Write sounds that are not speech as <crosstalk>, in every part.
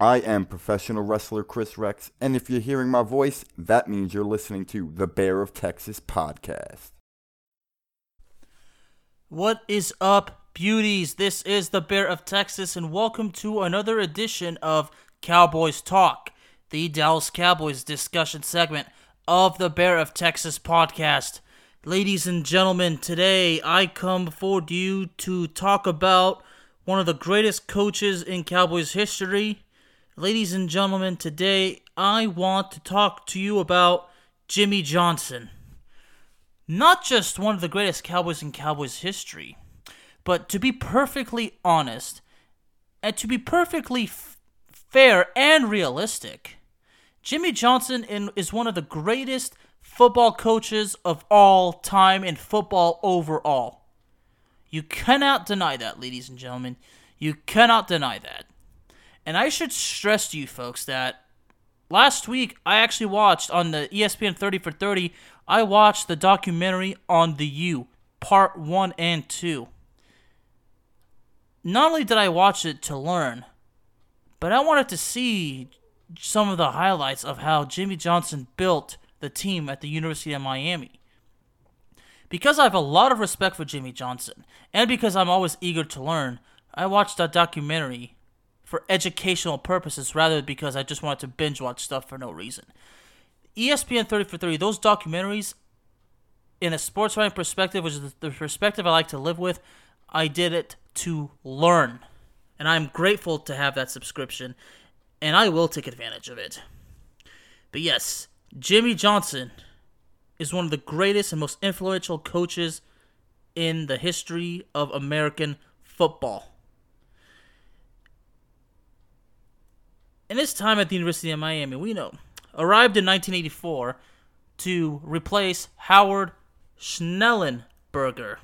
I am professional wrestler Chris Rex, and if you're hearing my voice, that means you're listening to the Bear of Texas podcast. What is up, beauties? This is the Bear of Texas, and welcome to another edition of Cowboys Talk, the Dallas Cowboys discussion segment of the Bear of Texas podcast. Ladies and gentlemen, today I come before you to talk about one of the greatest coaches in Cowboys history Ladies and gentlemen, today I want to talk to you about Jimmy Johnson. Not just one of the greatest Cowboys in Cowboys history, but to be perfectly honest, and to be perfectly f- fair and realistic, Jimmy Johnson is one of the greatest football coaches of all time in football overall. You cannot deny that, ladies and gentlemen. You cannot deny that. And I should stress to you folks that last week I actually watched on the ESPN 30 for 30, I watched the documentary on the U, part 1 and 2. Not only did I watch it to learn, but I wanted to see some of the highlights of how Jimmy Johnson built the team at the University of Miami. Because I have a lot of respect for Jimmy Johnson, and because I'm always eager to learn, I watched that documentary for educational purposes rather because I just wanted to binge watch stuff for no reason. ESPN 30 for 30, those documentaries, in a sports writing perspective, which is the perspective I like to live with, I did it to learn. And I'm grateful to have that subscription, and I will take advantage of it. But yes, Jimmy Johnson is one of the greatest and most influential coaches in the history of American football. In his time at the University of Miami, we know, arrived in 1984 to replace Howard Schnellenberger,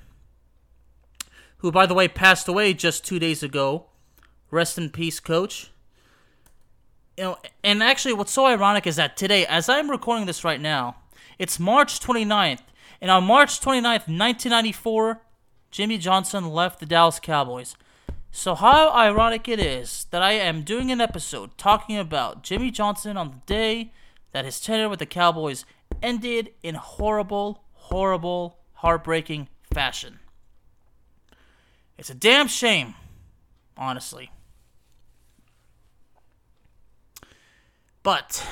who, by the way, passed away just two days ago. Rest in peace, coach. You know, and actually, what's so ironic is that today, as I'm recording this right now, it's March 29th, and on March 29th, 1994, Jimmy Johnson left the Dallas Cowboys. So, how ironic it is that I am doing an episode talking about Jimmy Johnson on the day that his tenure with the Cowboys ended in horrible, horrible, heartbreaking fashion. It's a damn shame, honestly. But,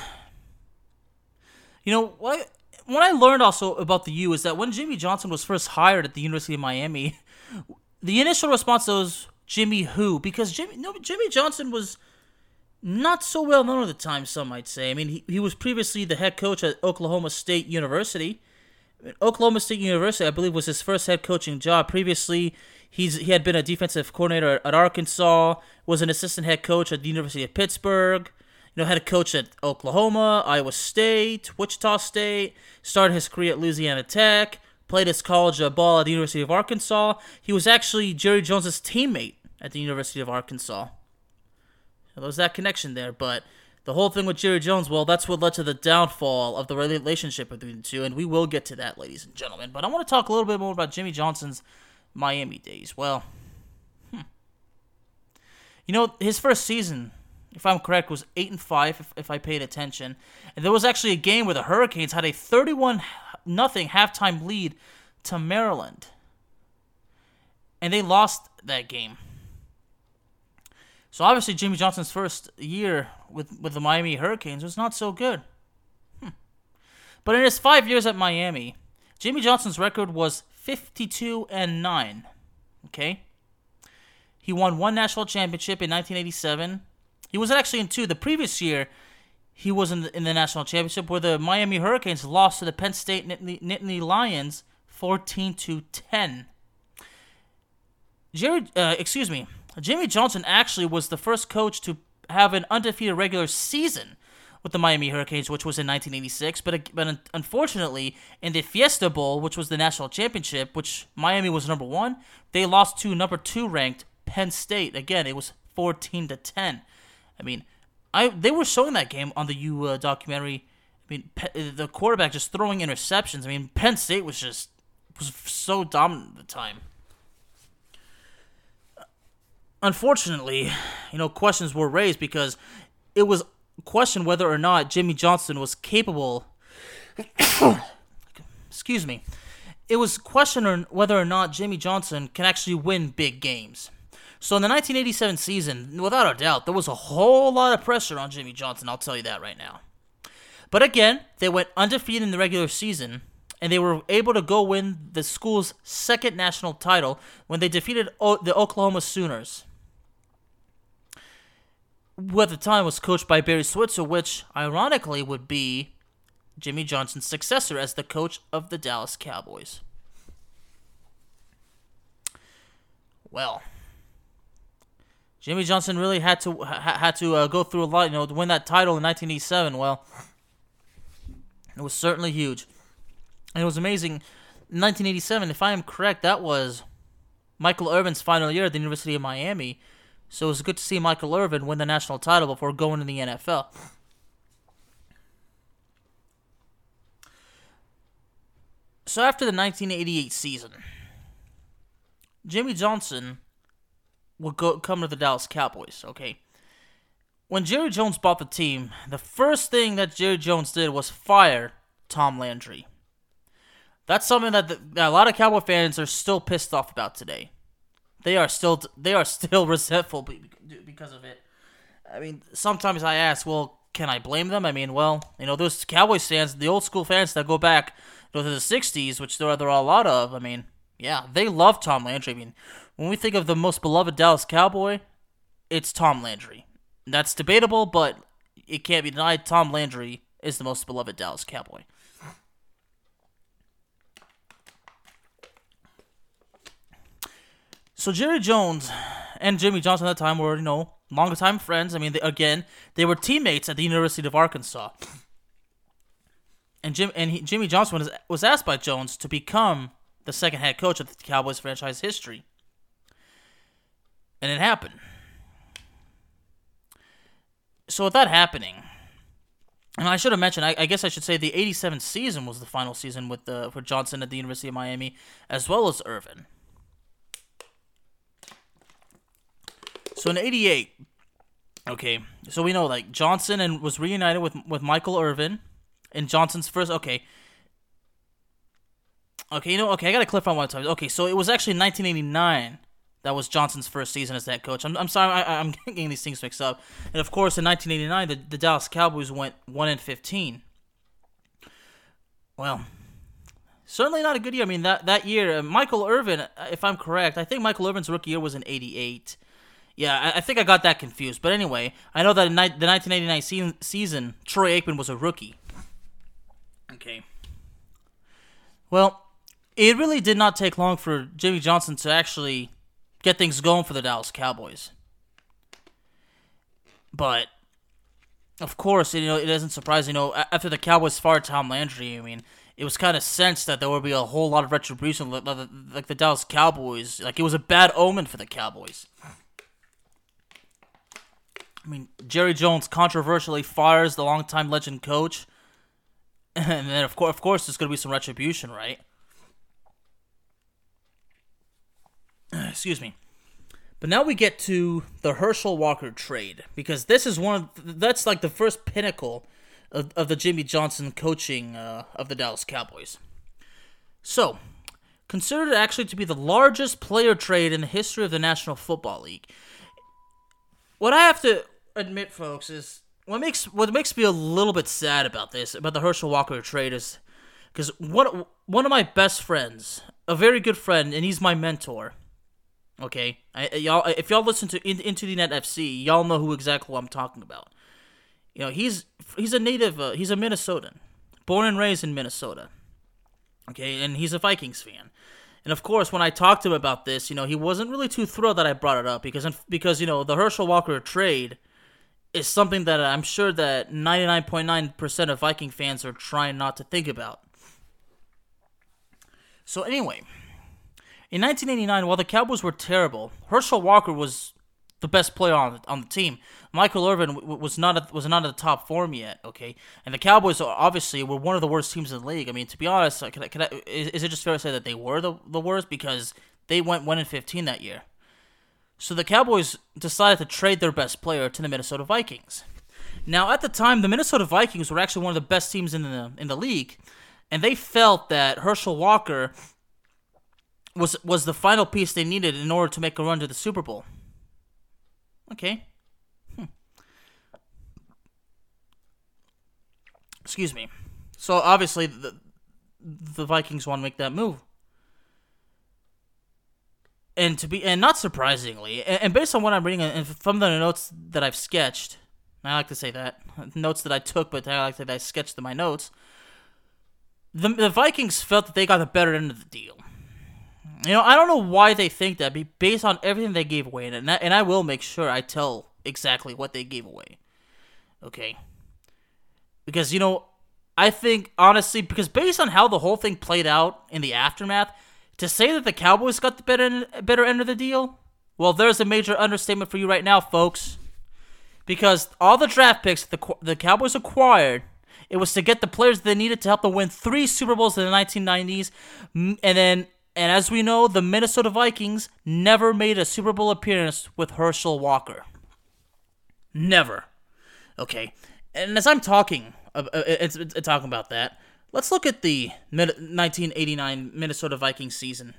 you know, what, what I learned also about the U is that when Jimmy Johnson was first hired at the University of Miami, <laughs> the initial response was, Jimmy who? Because Jimmy no Jimmy Johnson was not so well known at the time, some might say. I mean, he, he was previously the head coach at Oklahoma State University. Oklahoma State University, I believe, was his first head coaching job. Previously, he's he had been a defensive coordinator at Arkansas, was an assistant head coach at the University of Pittsburgh, you know, had a coach at Oklahoma, Iowa State, Wichita State, started his career at Louisiana Tech, played his college ball at the University of Arkansas. He was actually Jerry Jones's teammate at the University of Arkansas. There was that connection there, but the whole thing with Jerry Jones, well, that's what led to the downfall of the relationship between the two, and we will get to that, ladies and gentlemen. But I want to talk a little bit more about Jimmy Johnson's Miami days. Well, hmm. you know, his first season, if I'm correct, was eight and five. If, if I paid attention, and there was actually a game where the Hurricanes had a 31 nothing halftime lead to Maryland. And they lost that game. So obviously Jimmy Johnson's first year with, with the Miami Hurricanes was not so good. Hmm. But in his five years at Miami, Jimmy Johnson's record was 52 and 9. Okay? He won one national championship in 1987. He was actually in two. The previous year, he was in the, in the national championship where the Miami Hurricanes lost to the Penn State Nittany, Nittany Lions 14 to 10. Jerry, uh, excuse me, Jimmy Johnson actually was the first coach to have an undefeated regular season with the Miami Hurricanes, which was in 1986. But, but unfortunately, in the Fiesta Bowl, which was the national championship, which Miami was number one, they lost to number two ranked Penn State. Again, it was 14 to 10. I mean, I they were showing that game on the U uh, documentary. I mean, Pe- the quarterback just throwing interceptions. I mean, Penn State was just was so dominant at the time. Unfortunately, you know, questions were raised because it was questioned whether or not Jimmy Johnson was capable. <coughs> excuse me. It was questioned whether or not Jimmy Johnson can actually win big games. So in the 1987 season, without a doubt, there was a whole lot of pressure on Jimmy Johnson. I'll tell you that right now. But again, they went undefeated in the regular season, and they were able to go win the school's second national title when they defeated o- the Oklahoma Sooners, who at the time was coached by Barry Switzer, which ironically would be Jimmy Johnson's successor as the coach of the Dallas Cowboys. Well, Jimmy Johnson really had to ha- had to uh, go through a lot, you know, to win that title in 1987. Well, it was certainly huge. And it was amazing. 1987, if I am correct, that was Michael Irvin's final year at the University of Miami. So it was good to see Michael Irvin win the national title before going to the NFL. So after the 1988 season, Jimmy Johnson would go come to the Dallas Cowboys, okay? When Jerry Jones bought the team, the first thing that Jerry Jones did was fire Tom Landry. That's something that, the, that a lot of Cowboy fans are still pissed off about today. They are still they are still <laughs> resentful because of it. I mean, sometimes I ask, well, can I blame them? I mean, well, you know, those Cowboys fans, the old school fans that go back you know, to the '60s, which there are, there are a lot of. I mean, yeah, they love Tom Landry. I mean, when we think of the most beloved Dallas Cowboy, it's Tom Landry. That's debatable, but it can't be denied. Tom Landry is the most beloved Dallas Cowboy. So Jerry Jones and Jimmy Johnson at the time were, you know, long time friends. I mean, they, again, they were teammates at the University of Arkansas. And Jim and he, Jimmy Johnson was, was asked by Jones to become the second head coach of the Cowboys franchise history. And it happened. So with that happening, and I should have mentioned, I, I, guess I should say the '87 season was the final season with the for Johnson at the University of Miami, as well as Irvin. So in '88, okay, so we know like Johnson and was reunited with with Michael Irvin, and Johnson's first. Okay, okay, you know, okay, I gotta clarify one time. Okay, so it was actually 1989 that was Johnson's first season as head coach. I'm, I'm sorry, I, am <laughs> getting these things mixed up. And of course, in 1989, the, the Dallas Cowboys went one in 15. Well, certainly not a good year. I mean, that that year, uh, Michael Irvin, uh, if I'm correct, I think Michael Irvin's rookie year was in '88. Yeah, I, I, think I got that confused. But anyway, I know that in ni- the 1989 se- season, Troy Aikman was a rookie. Okay. Well, it really did not take long for Jimmy Johnson to actually get things going for the Dallas Cowboys. But of course, you know, it isn't surprising. You know, after the Cowboys fired Tom Landry, I mean, it was kind of sensed that there would be a whole lot of retribution, like, like the Dallas Cowboys. Like it was a bad omen for the Cowboys. I mean, Jerry Jones controversially fires the longtime legend coach, <laughs> and then of course, of course, there's going to be some retribution, right? <clears throat> Excuse me. But now we get to the Herschel Walker trade because this is one of that's like the first pinnacle of, of the Jimmy Johnson coaching uh, of the Dallas Cowboys. So, considered actually to be the largest player trade in the history of the National Football League. What I have to admit, folks, is what makes what makes me a little bit sad about this about the Herschel Walker trade is because one one of my best friends, a very good friend, and he's my mentor Okay, I, y'all, if y'all listen to in, Into the Net FC, y'all know who exactly I'm talking about. You know, he's he's a native. Uh, he's a Minnesotan, born and raised in Minnesota. Okay, and he's a Vikings fan. And of course, when I talked to him about this, you know, he wasn't really too thrilled that I brought it up because because you know the Herschel Walker trade is something that I'm sure that 99.9% of Viking fans are trying not to think about. So anyway, in 1989, while the Cowboys were terrible, Herschel Walker was the best player on on the team. Michael Irvin w- was not at, was not at the top form yet. Okay, and the Cowboys obviously were one of the worst teams in the league. I mean, to be honest, uh, can I, can I, is, is it just fair to say that they were the, the worst because they went one in 15 that year? So the Cowboys decided to trade their best player to the Minnesota Vikings. Now, at the time, the Minnesota Vikings were actually one of the best teams in the in the league, and they felt that Herschel Walker was was the final piece they needed in order to make a run to the Super Bowl. Okay. Hmm. Excuse me. So obviously the the Vikings want to make that move. And to be and not surprisingly, and, and based on what I'm reading and from the notes that I've sketched, I like to say that <laughs> notes that I took, but I like that I sketched in my notes. The the Vikings felt that they got the better end of the deal. You know, I don't know why they think that, Be based on everything they gave away, and I, and I will make sure I tell exactly what they gave away. Okay. Because you know, I think honestly, because based on how the whole thing played out in the aftermath, to say that the Cowboys got the better better end of the deal, well, there's a major understatement for you right now, folks. Because all the draft picks the the Cowboys acquired, it was to get the players they needed to help them win three Super Bowls in the 1990s, and then and as we know, the Minnesota Vikings never made a Super Bowl appearance with Herschel Walker. Never. Okay. And as I'm talking, uh, uh, it's, it's, it's talking about that. Let's look at the 1989 Minnesota Vikings season.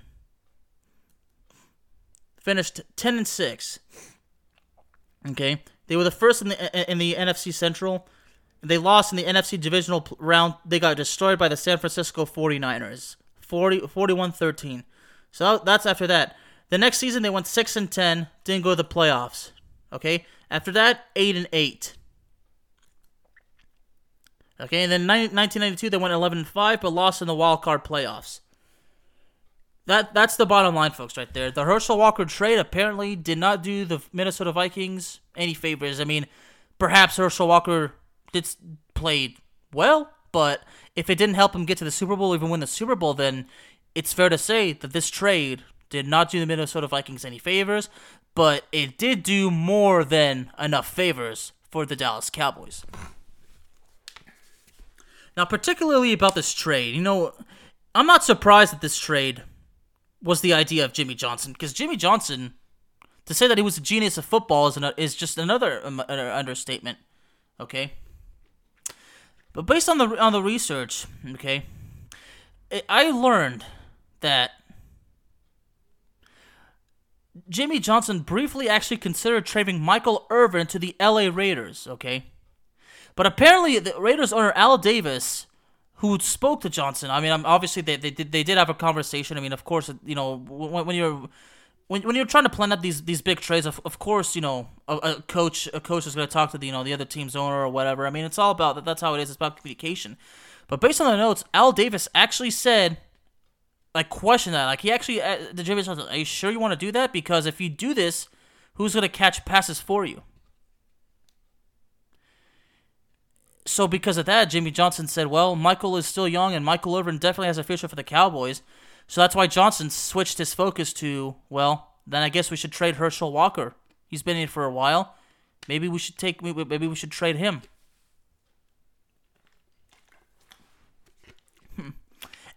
Finished 10 and 6. Okay, they were the first in the in the NFC Central. They lost in the NFC divisional round. They got destroyed by the San Francisco 49ers. 40, 41-13. So that's after that. The next season they went 6 and 10, didn't go to the playoffs. Okay? After that, 8 and 8. Okay, and then 1992 they went 11 and 5 but lost in the wild card playoffs. That that's the bottom line, folks, right there. The Herschel Walker trade apparently did not do the Minnesota Vikings any favors. I mean, perhaps Herschel Walker did played well, but if it didn't help him get to the Super Bowl, even win the Super Bowl, then it's fair to say that this trade did not do the Minnesota Vikings any favors, but it did do more than enough favors for the Dallas Cowboys. Now, particularly about this trade, you know, I'm not surprised that this trade was the idea of Jimmy Johnson because Jimmy Johnson, to say that he was a genius of football is, an, is just another um, understatement. Okay. But based on the on the research, okay, I learned that Jimmy Johnson briefly actually considered trading Michael Irvin to the LA Raiders, okay? But apparently the Raiders owner Al Davis, who spoke to Johnson, I mean, obviously they, they, did, they did have a conversation. I mean, of course, you know, when, when you're when, when you're trying to plan out these these big trades, of, of course, you know, a, a coach a coach is going to talk to the you know the other team's owner or whatever. I mean, it's all about that. That's how it is. It's about communication. But based on the notes, Al Davis actually said, like, question that. Like, he actually uh, the Jimmy Johnson, are you sure you want to do that? Because if you do this, who's going to catch passes for you? So because of that, Jimmy Johnson said, "Well, Michael is still young, and Michael Irvin definitely has a future for the Cowboys." So that's why Johnson switched his focus to, well, then I guess we should trade Herschel Walker. He's been in for a while. Maybe we should take maybe we should trade him. Hmm.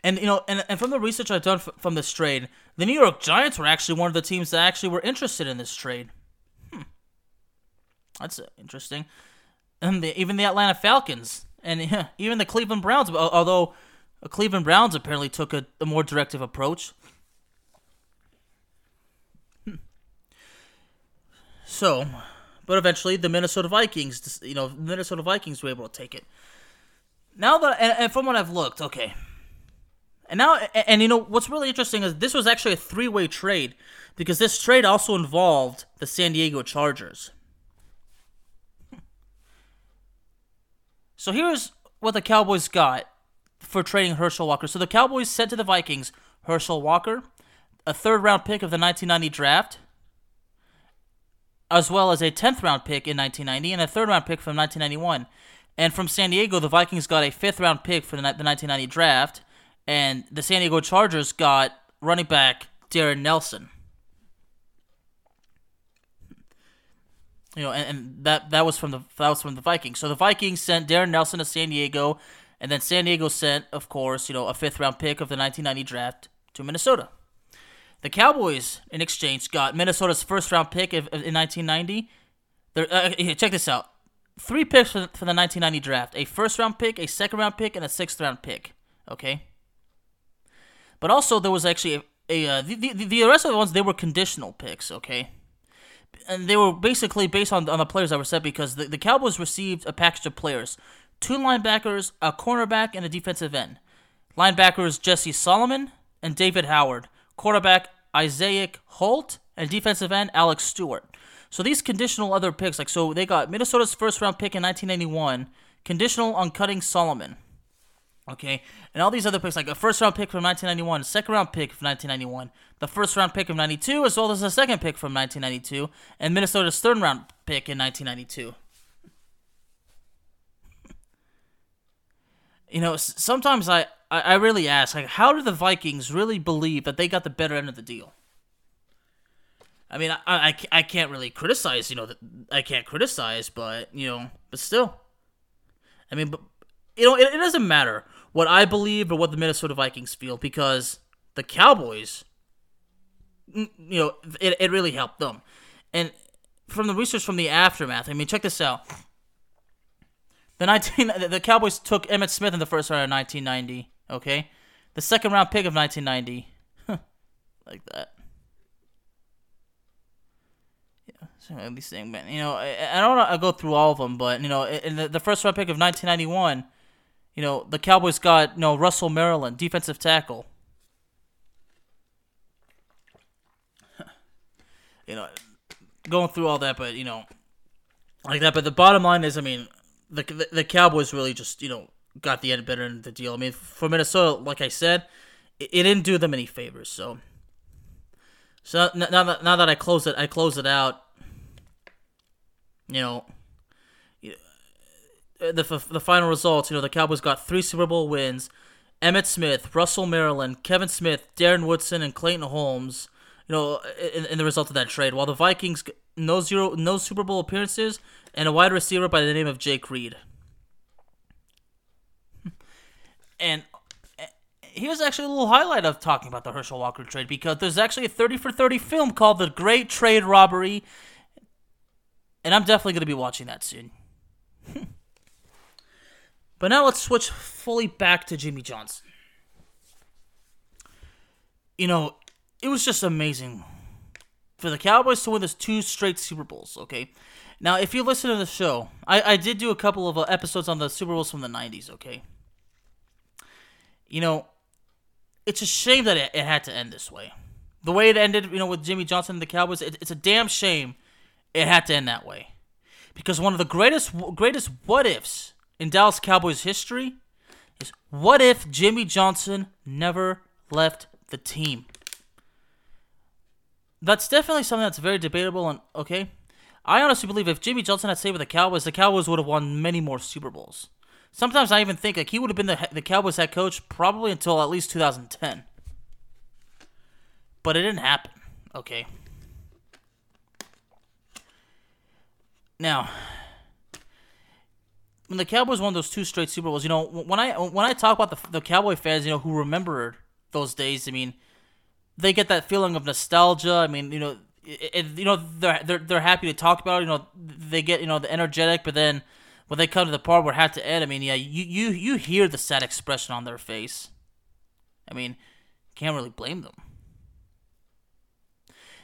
And you know, and, and from the research I've done f- from this trade, the New York Giants were actually one of the teams that actually were interested in this trade. Hmm. That's interesting. And the, even the Atlanta Falcons and yeah, <laughs> even the Cleveland Browns, although the Cleveland Browns apparently took a, a more directive approach. <laughs> So, but eventually the Minnesota Vikings, you know, Minnesota Vikings were able to take it. Now that, and, and from what I've looked, okay. And now, and, and you know, what's really interesting is this was actually a three way trade because this trade also involved the San Diego Chargers. So here's what the Cowboys got for trading Herschel Walker. So the Cowboys sent to the Vikings Herschel Walker, a third round pick of the 1990 draft, as well as a 10th round pick in 1990 and a third round pick from 1991. And from San Diego, the Vikings got a fifth round pick for the 1990 draft, and the San Diego Chargers got running back Darrin Nelson. You know, and, and that that was from the that was from the Vikings. So the Vikings sent Darrin Nelson to San Diego and then San Diego sent, of course, you know, a fifth round pick of the 1990 draft to Minnesota. The Cowboys, in exchange, got Minnesota's first round pick of, of, in 1990. Uh, check this out. three picks for, for the 1990 draft: a first round pick, a second round pick, and a sixth round pick. Okay. But also there was actually a, a uh, the, the the rest of the ones they were conditional picks. Okay. And they were basically based on, on the players that were set because the, the Cowboys received a package of players two linebackers, a cornerback, and a defensive end. Linebackers Jesse Solomon and David Howard. Quarterback Isaiah Holt and defensive end Alex Stewart. So these conditional other picks, like so, they got Minnesota's first round pick in 1991, conditional on cutting Solomon. Okay, and all these other picks, like a first round pick from 1991, second round pick from 1991, the first round pick of 92, as well as a second pick from 1992, and Minnesota's third round pick in 1992. <laughs> You know, sometimes I, I really ask, like, how do the Vikings really believe that they got the better end of the deal? I mean, I, I, I can't really criticize, you know, I can't criticize, but, you know, but still. I mean, but, you know, it, it doesn't matter what I believe or what the Minnesota Vikings feel because the Cowboys, you know, it, it really helped them. And from the research from the aftermath, I mean, check this out. The 19 <laughs> the Cowboys took Emmitt Smith in the first round of 1990, okay? The second round pick of 1990. <laughs> like that. Yeah, so at least you know, I, I don't want to go through all of them, but you know, in the, the first round pick of 1991, you know, the Cowboys got you know Russell Maryland, defensive tackle. you know, going through all that, but you know, like that. But the bottom line is, I mean, the the, the Cowboys really just you know got the end better in the deal. I mean, for Minnesota, like I said, it, it didn't do them any favors. So, so now that now that I close it, I close it out you know, the the final results. You know, the Cowboys got three Super Bowl wins. Emmitt Smith, Russell Maryland, Kevin Smith, Darren Woodson, and Clayton Holmes. You know, in, in the result of that trade, while the Vikings no zero no Super Bowl appearances and a wide receiver by the name of Jake Reed. <laughs> And eh, here's actually a little highlight of talking about the Herschel Walker trade because there's actually a 30 for 30 film called The Great Trade Robbery and I'm definitely going to be watching that soon. <laughs> but now let's switch fully back to Jimmy Johnson. You know, it was just amazing for the Cowboys to win this two straight Super Bowls, okay? Now, if you listen to the show, I, I did do a couple of uh, episodes on the Super Bowls from the 90s, okay? You know, it's a shame that it, it had to end this way. The way it ended, you know, with Jimmy Johnson and the Cowboys, it, it's a damn shame it had to end that way. Because one of the greatest greatest what ifs in Dallas Cowboys history is what if Jimmy Johnson never left the team? That's definitely something that's very debatable and okay. I honestly believe if Jimmy Johnson had stayed with the Cowboys, the Cowboys would have won many more Super Bowls. Sometimes I even think like he would have been the the Cowboys head coach probably until at least 2010. But it didn't happen. Okay. Now, when the Cowboys won those two straight Super Bowls, you know, when I when I talk about the the Cowboy fans, you know, who remember those days, I mean, they get that feeling of nostalgia. I mean, you know, it, it, you know, they're they're they're happy to talk about. It. You know, they get you know the energetic, but then when they come to the part where it had to end, I mean, yeah, you you you hear the sad expression on their face. I mean, can't really blame them.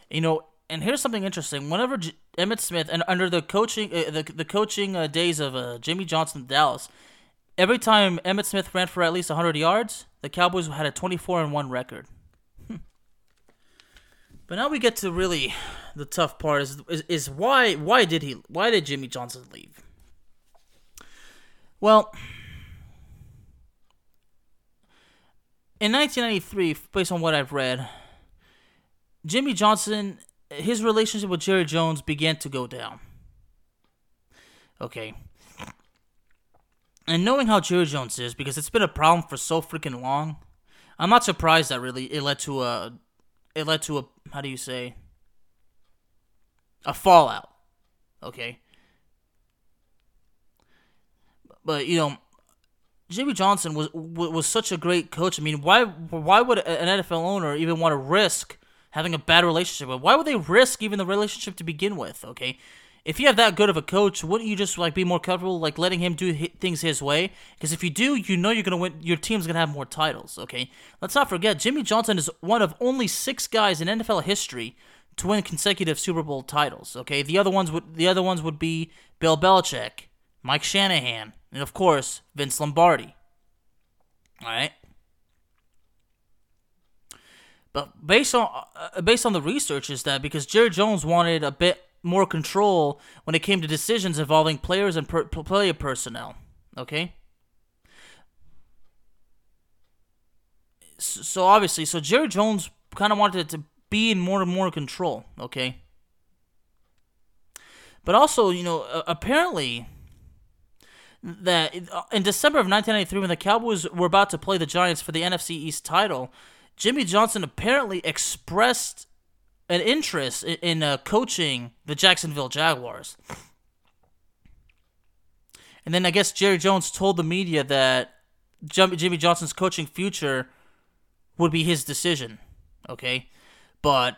You know, and here's something interesting. Whenever Emmitt Smith and under the coaching uh, the the coaching uh, days of uh, Jimmy Johnson Dallas, every time Emmitt Smith ran for at least 100 yards, the Cowboys had a 24 and 1 record. but now we get to really the tough part is, is is why why did he why did Jimmy Johnson leave? Well, in 1993, based on what I've read, Jimmy Johnson his relationship with Jerry Jones began to go down. Okay. And knowing how Jerry Jones is, because it's been a problem for so freaking long, I'm not surprised that really it led to a, it led to a, how do you say, a fallout. Okay. But you know, Jimmy Johnson was was such a great coach. I mean, why why would an NFL owner even want to risk having a bad relationship. But why would they risk even the relationship to begin with? Okay, if you have that good of a coach, wouldn't you just like be more comfortable like letting him do hi- things his way? Because if you do, you know you're gonna win. Your team's gonna have more titles. Okay, let's not forget Jimmy Johnson is one of only six guys in NFL history to win consecutive Super Bowl titles. Okay, the other ones would the other ones would be Bill Belichick, Mike Shanahan, and of course Vince Lombardi. All right. But based on uh, based on the research is that because Jerry Jones wanted a bit more control when it came to decisions involving players and per- player personnel. Okay. So obviously, so Jerry Jones kind of wanted to be in more and more control. Okay. But also, you know, uh, apparently that in December of 1993, when the Cowboys were about to play the Giants for the NFC East title, Jimmy Johnson apparently expressed an interest in, in uh, coaching the Jacksonville Jaguars. And then I guess Jerry Jones told the media that Jimmy Johnson's coaching future would be his decision. Okay, but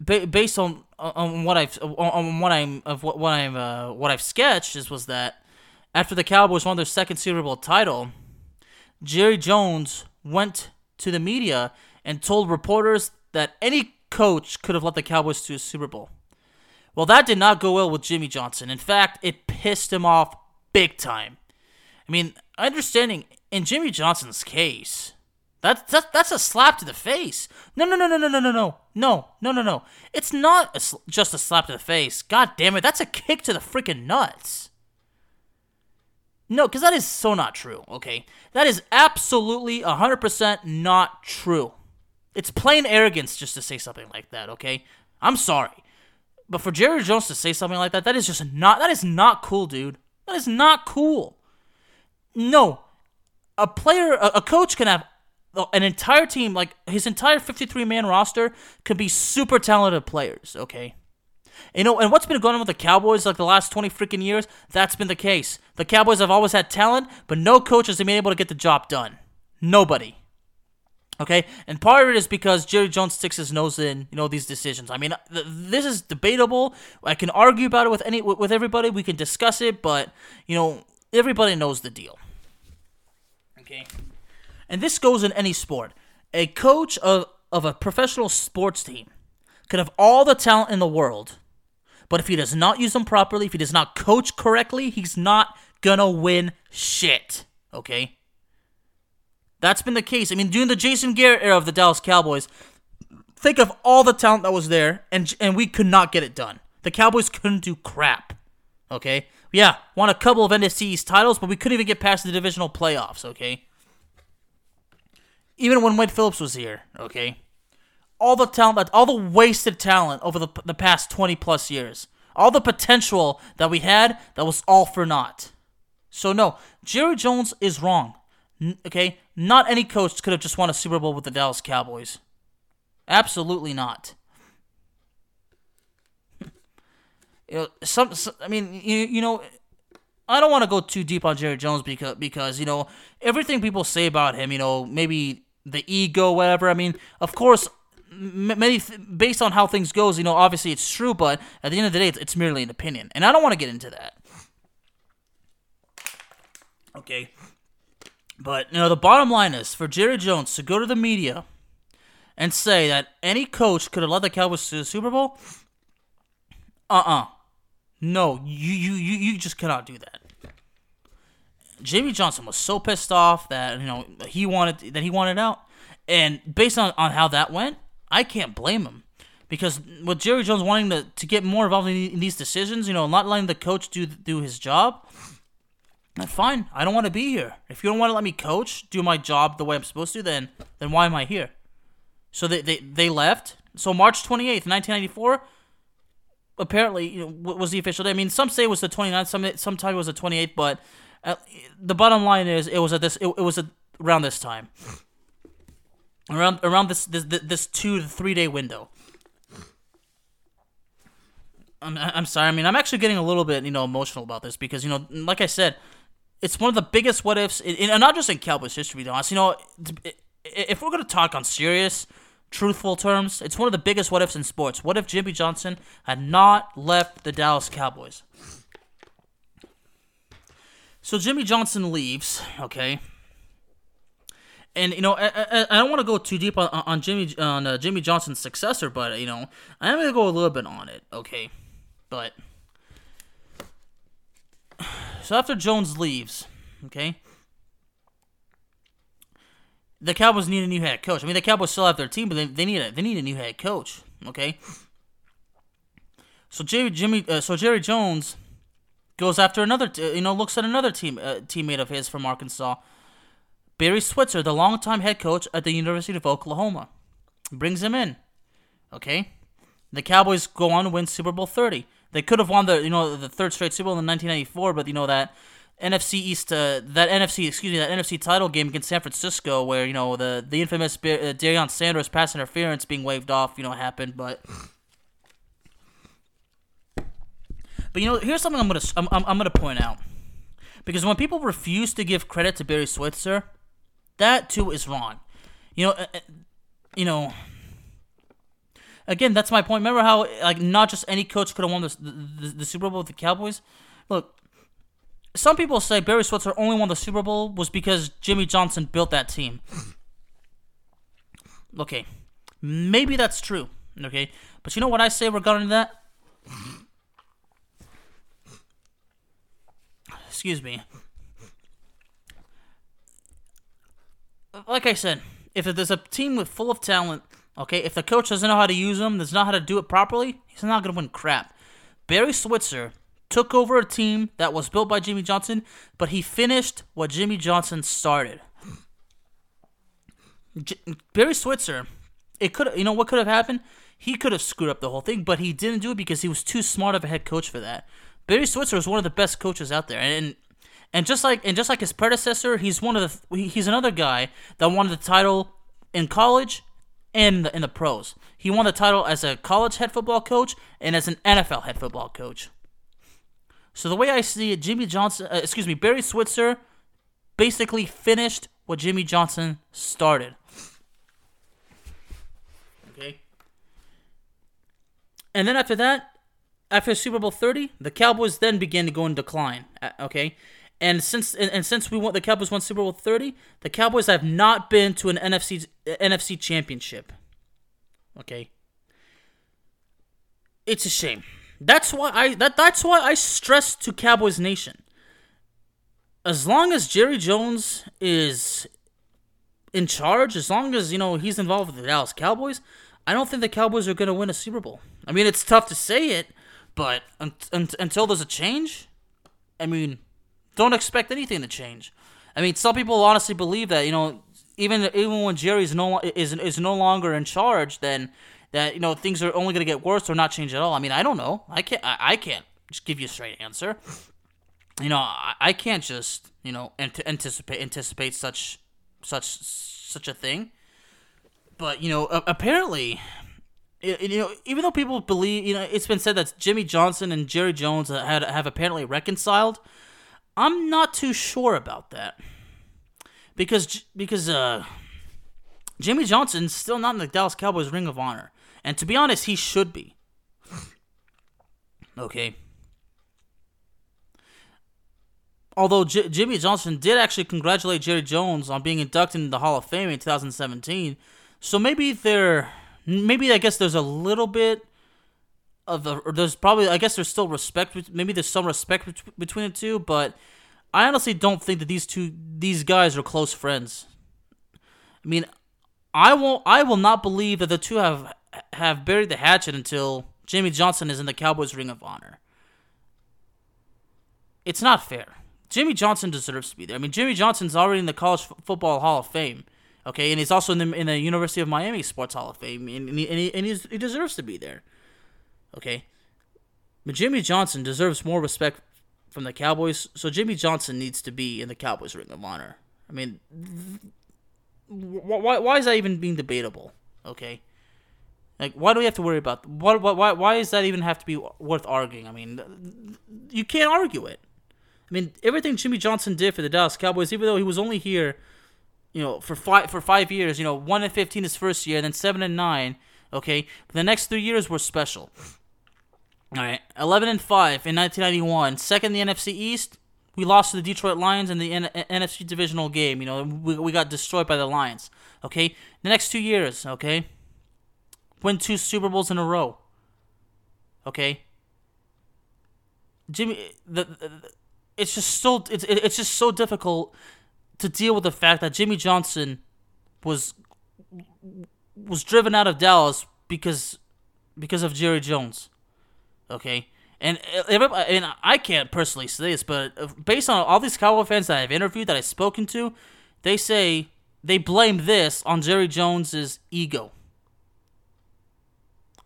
ba- based on on what I've on what I'm of what, what I'm uh, what I've sketched is was that after the Cowboys won their second Super Bowl title, Jerry Jones went to the media and told reporters that any coach could have led the Cowboys to a Super Bowl. Well, that did not go well with Jimmy Johnson. In fact, it pissed him off big time. I mean, understanding in Jimmy Johnson's case, that's that's that's a slap to the face. No, no, no, no, no, no, no, no, no, no, no, no. It's not a, just a slap to the face. God damn it, that's a kick to the freaking nuts. No, because that is so not true. Okay, that is absolutely hundred percent not true. It's plain arrogance just to say something like that, okay? I'm sorry. But for Jerry Jones to say something like that, that is just not that is not cool, dude. That is not cool. No. A player a, a coach can have uh, an entire team like his entire 53 man roster could be super talented players, okay? You know, and what's been going on with the Cowboys like the last 20 freaking years? That's been the case. The Cowboys have always had talent, but no coach has been able to get the job done. Nobody. Okay, and part of it is because Jerry Jones sticks his nose in, you know, these decisions. I mean, uh, th- this is debatable. I can argue about it with any with everybody. We can discuss it, but you know, everybody knows the deal. Okay, and this goes in any sport. A coach of of a professional sports team could have all the talent in the world, but if he does not use them properly, if he does not coach correctly, he's not gonna win shit. Okay. That's been the case. I mean, during the Jason Garrett era of the Dallas Cowboys, think of all the talent that was there, and and we could not get it done. The Cowboys couldn't do crap. Okay, yeah, won a couple of NFC East titles, but we couldn't even get past the divisional playoffs. Okay, even when Wade Phillips was here. Okay, all the talent, all the wasted talent over the the past twenty plus years, all the potential that we had, that was all for naught. So no, Jerry Jones is wrong. Okay, not any coach could have just won a Super Bowl with the Dallas Cowboys. Absolutely not. <laughs> you know, some, some I mean, you, you know, I don't want to go too deep on Jerry Jones because because you know everything people say about him, you know, maybe the ego, whatever. I mean, of course, many based on how things goes, you know, obviously it's true, but at the end of the day, it's, it's merely an opinion, and I don't want to get into that. Okay, but you know, the bottom line is for Jerry Jones to go to the media and say that any coach could have led the Cowboys to the Super Bowl. Uh-uh. No, you you you you just cannot do that. Jimmy Johnson was so pissed off that you know he wanted that he wanted out, and based on, on how that went, I can't blame him because with Jerry Jones wanting to, to get more involved in, in these decisions, you know, not letting the coach do do his job, fine. I don't want to be here. If you don't want to let me coach, do my job the way I'm supposed to, then then why am I here? So they they, they left. So March 28th, 1994, apparently you know, was the official day. I mean, some say it was the 29th, some sometime it was the 28th, but uh, the bottom line is it was at this it, it was around this time. Around around this this this 2 to 3 day window. I'm, I'm sorry. I mean, I'm actually getting a little bit, you know, emotional about this because, you know, like I said, it's one of the biggest what ifs, and not just in Cowboys history, to be honest. You know, if we're gonna talk on serious, truthful terms, it's one of the biggest what ifs in sports. What if Jimmy Johnson had not left the Dallas Cowboys? So Jimmy Johnson leaves, okay? And you know, I, I, I don't want to go too deep on, on Jimmy on uh, Jimmy Johnson's successor, but you know, I am gonna go a little bit on it, okay? But <sighs> so after Jones leaves, okay, the Cowboys need a new head coach. I mean, the Cowboys still have their team, but they, they need a they need a new head coach. Okay. So Jerry Jimmy uh, so Jerry Jones goes after another t- you know looks at another team uh, teammate of his from Arkansas, Barry Switzer, the longtime head coach at the University of Oklahoma, brings him in. Okay. The Cowboys go on to win Super Bowl 30. They could have won the you know the third straight Super Bowl in 1994, but you know that NFC East, uh, that NFC, excuse me, that NFC title game against San Francisco, where you know the the infamous uh, Deion Sanders pass interference being waved off, you know, happened. But, but you know, here's something I'm gonna I'm, I'm, I'm gonna point out, because when people refuse to give credit to Barry Switzer, that too is wrong. You know, uh, uh you know. Again, that's my point. Remember how like not just any coach could have won the, the, the Super Bowl with the Cowboys. Look, some people say Barry Switzer only won the Super Bowl was because Jimmy Johnson built that team. Okay, maybe that's true. Okay, but you know what I say regarding that? Excuse me. Like I said, if there's a team with full of talent, okay, if the coach doesn't know how to use them, does not know how to do it properly, he's not gonna win crap. Barry Switzer took over a team that was built by Jimmy Johnson, but he finished what Jimmy Johnson started. J- Barry Switzer, it could you know what could have happened? He could have screwed up the whole thing, but he didn't do it because he was too smart of a head coach for that. Barry Switzer is one of the best coaches out there, and and just like and just like his predecessor, he's one of the he's another guy that won the title in college and in the, pros. He won the title as a college head football coach and as an NFL head football coach. So the way I see it, Jimmy Johnson, uh, excuse me, Barry Switzer basically finished what Jimmy Johnson started. Okay. And then after that, after Super Bowl 30, the Cowboys then began to go in decline, uh, okay? And since and, and since we won the Cowboys won Super Bowl 30, the Cowboys have not been to an NFC uh, NFC championship. Okay? It's a shame. That's why I that that's why I stress to Cowboys Nation. As long as Jerry Jones is in charge, as long as you know he's involved with the Dallas Cowboys, I don't think the Cowboys are going to win a Super Bowl. I mean, it's tough to say it, but un- un- until there's a change, I mean, don't expect anything to change. I mean, some people honestly believe that you know, even even when Jerry's no is is no longer in charge, then that you know things are only going to get worse or not change at all. I mean, I don't know. I can't. I, I can't just give you a straight answer. You know, I, I can't just you know ant- anticipate anticipate such such such a thing. But you know, apparently, you know, even though people believe, you know, it's been said that Jimmy Johnson and Jerry Jones uh, had have apparently reconciled. I'm not too sure about that because because uh, Jimmy Johnson's still not in the Dallas Cowboys Ring of Honor. And to be honest, he should be. Okay. Although J- Jimmy Johnson did actually congratulate Jerry Jones on being inducted into the Hall of Fame in 2017, so maybe there, maybe I guess there's a little bit of the, or there's probably I guess there's still respect. Maybe there's some respect between the two, but I honestly don't think that these two these guys are close friends. I mean, I won't. I will not believe that the two have have buried the hatchet until Jimmy Johnson is in the Cowboys Ring of Honor. It's not fair. Jimmy Johnson deserves to be there. I mean, Jimmy Johnson's already in the College F- Football Hall of Fame, okay, and he's also in the, in the University of Miami Sports Hall of Fame, and, and, he, and, he, and he deserves to be there, okay. But Jimmy Johnson deserves more respect from the Cowboys, so Jimmy Johnson needs to be in the Cowboys Ring of Honor. I mean, why why is that even being debatable? Okay. Like, why do we have to worry about what? Why? Why does that even have to be worth arguing? I mean, you can't argue it. I mean, everything Jimmy Johnson did for the Dallas Cowboys, even though he was only here you know, for five for five years. You know, one and fifteen his first year, then seven and nine. Okay, the next three years were special. All right, eleven and five in 1991, second in the NFC East. We lost to the Detroit Lions in the N- NFC divisional game. You know, we, we got destroyed by the Lions. Okay, the next two years. Okay, win two Super Bowls in a row. Okay, Jimmy, the, the it's just so it's it's just so difficult to deal with the fact that Jimmy Johnson was was driven out of Dallas because because of Jerry Jones. Okay, and uh, everybody, and I can't personally say this, but uh, based on all these Cowboy fans that I've interviewed that I've spoken to, they say they blame this on Jerry Jones's ego.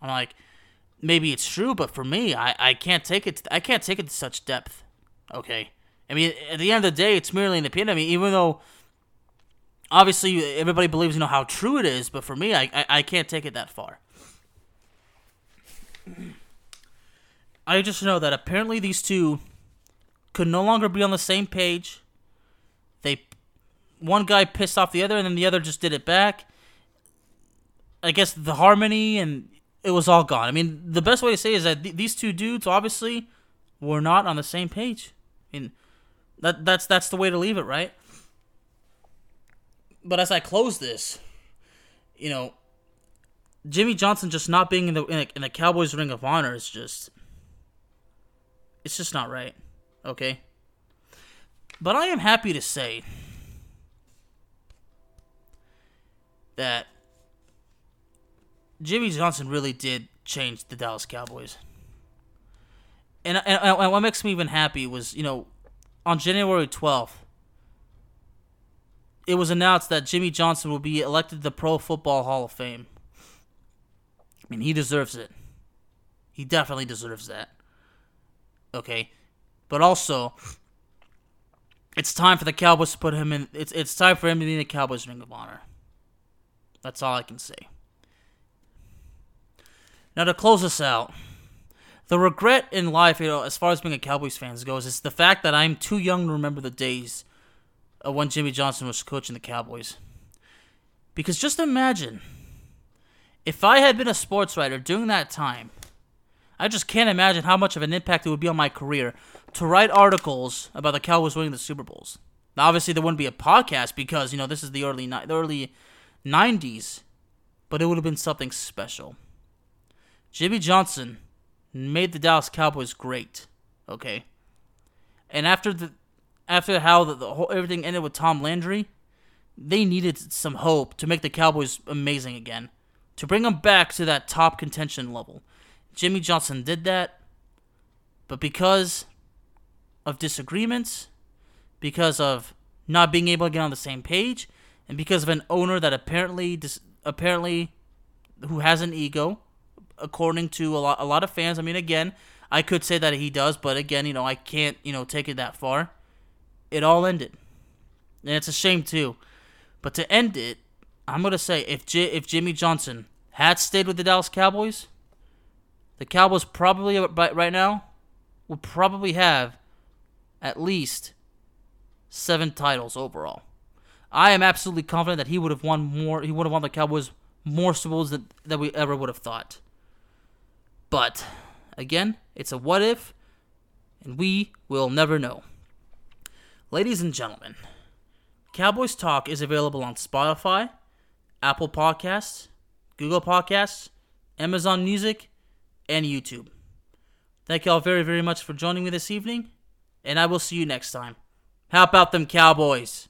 I'm like, maybe it's true, but for me, I, I can't take it. I can't take it to such depth. Okay, I mean, at the end of the day, it's merely an opinion. I mean, even though obviously everybody believes you know how true it is, but for me, I I, I can't take it that far. I just know that apparently these two could no longer be on the same page. They one guy pissed off the other, and then the other just did it back. I guess the harmony and it was all gone. I mean, the best way to say is that th- these two dudes obviously were not on the same page. I mean, that that's that's the way to leave it, right? But as I close this, you know, Jimmy Johnson just not being in the in, a, in the Cowboys Ring of Honor is just it's just not right. Okay? But I am happy to say that Jimmy Johnson really did change the Dallas Cowboys. And, and, and what makes me even happy was, you know, on January 12th, it was announced that Jimmy Johnson will be elected to the Pro Football Hall of Fame. I mean, he deserves it. He definitely deserves that. Okay? But also, it's time for the Cowboys to put him in. It's, it's time for him to be in the Cowboys Ring of Honor. That's all I can say. Now, to close this out, the regret in life, you know, as far as being a Cowboys fan goes, is the fact that I'm too young to remember the days of when Jimmy Johnson was coaching the Cowboys. Because just imagine if I had been a sports writer during that time, I just can't imagine how much of an impact it would be on my career to write articles about the Cowboys winning the Super Bowls. Now, obviously, there wouldn't be a podcast because you know this is the early the early '90s, but it would have been something special. Jimmy Johnson made the Dallas Cowboys great. Okay, and after the after how the, the whole everything ended with Tom Landry, they needed some hope to make the Cowboys amazing again, to bring them back to that top contention level. Jimmy Johnson did that, but because of disagreements, because of not being able to get on the same page, and because of an owner that apparently dis- apparently who has an ego according to a lot a lot of fans. I mean, again, I could say that he does, but again, you know, I can't you know take it that far. It all ended, and it's a shame too. But to end it, I'm gonna say if J- if Jimmy Johnson had stayed with the Dallas Cowboys, the Cowboys probably right now would probably have at least seven titles overall. I am absolutely confident that he would have won more. He would have won the Cowboys more Super Bowls than, than we ever would have thought. But again, it's a what if, and we will never know. Ladies and gentlemen, Cowboys Talk is available on Spotify, Apple Podcasts, Google Podcasts, Amazon Music, and YouTube. Thank you all very, very much for joining me this evening, and I will see you next time. How about them Cowboys?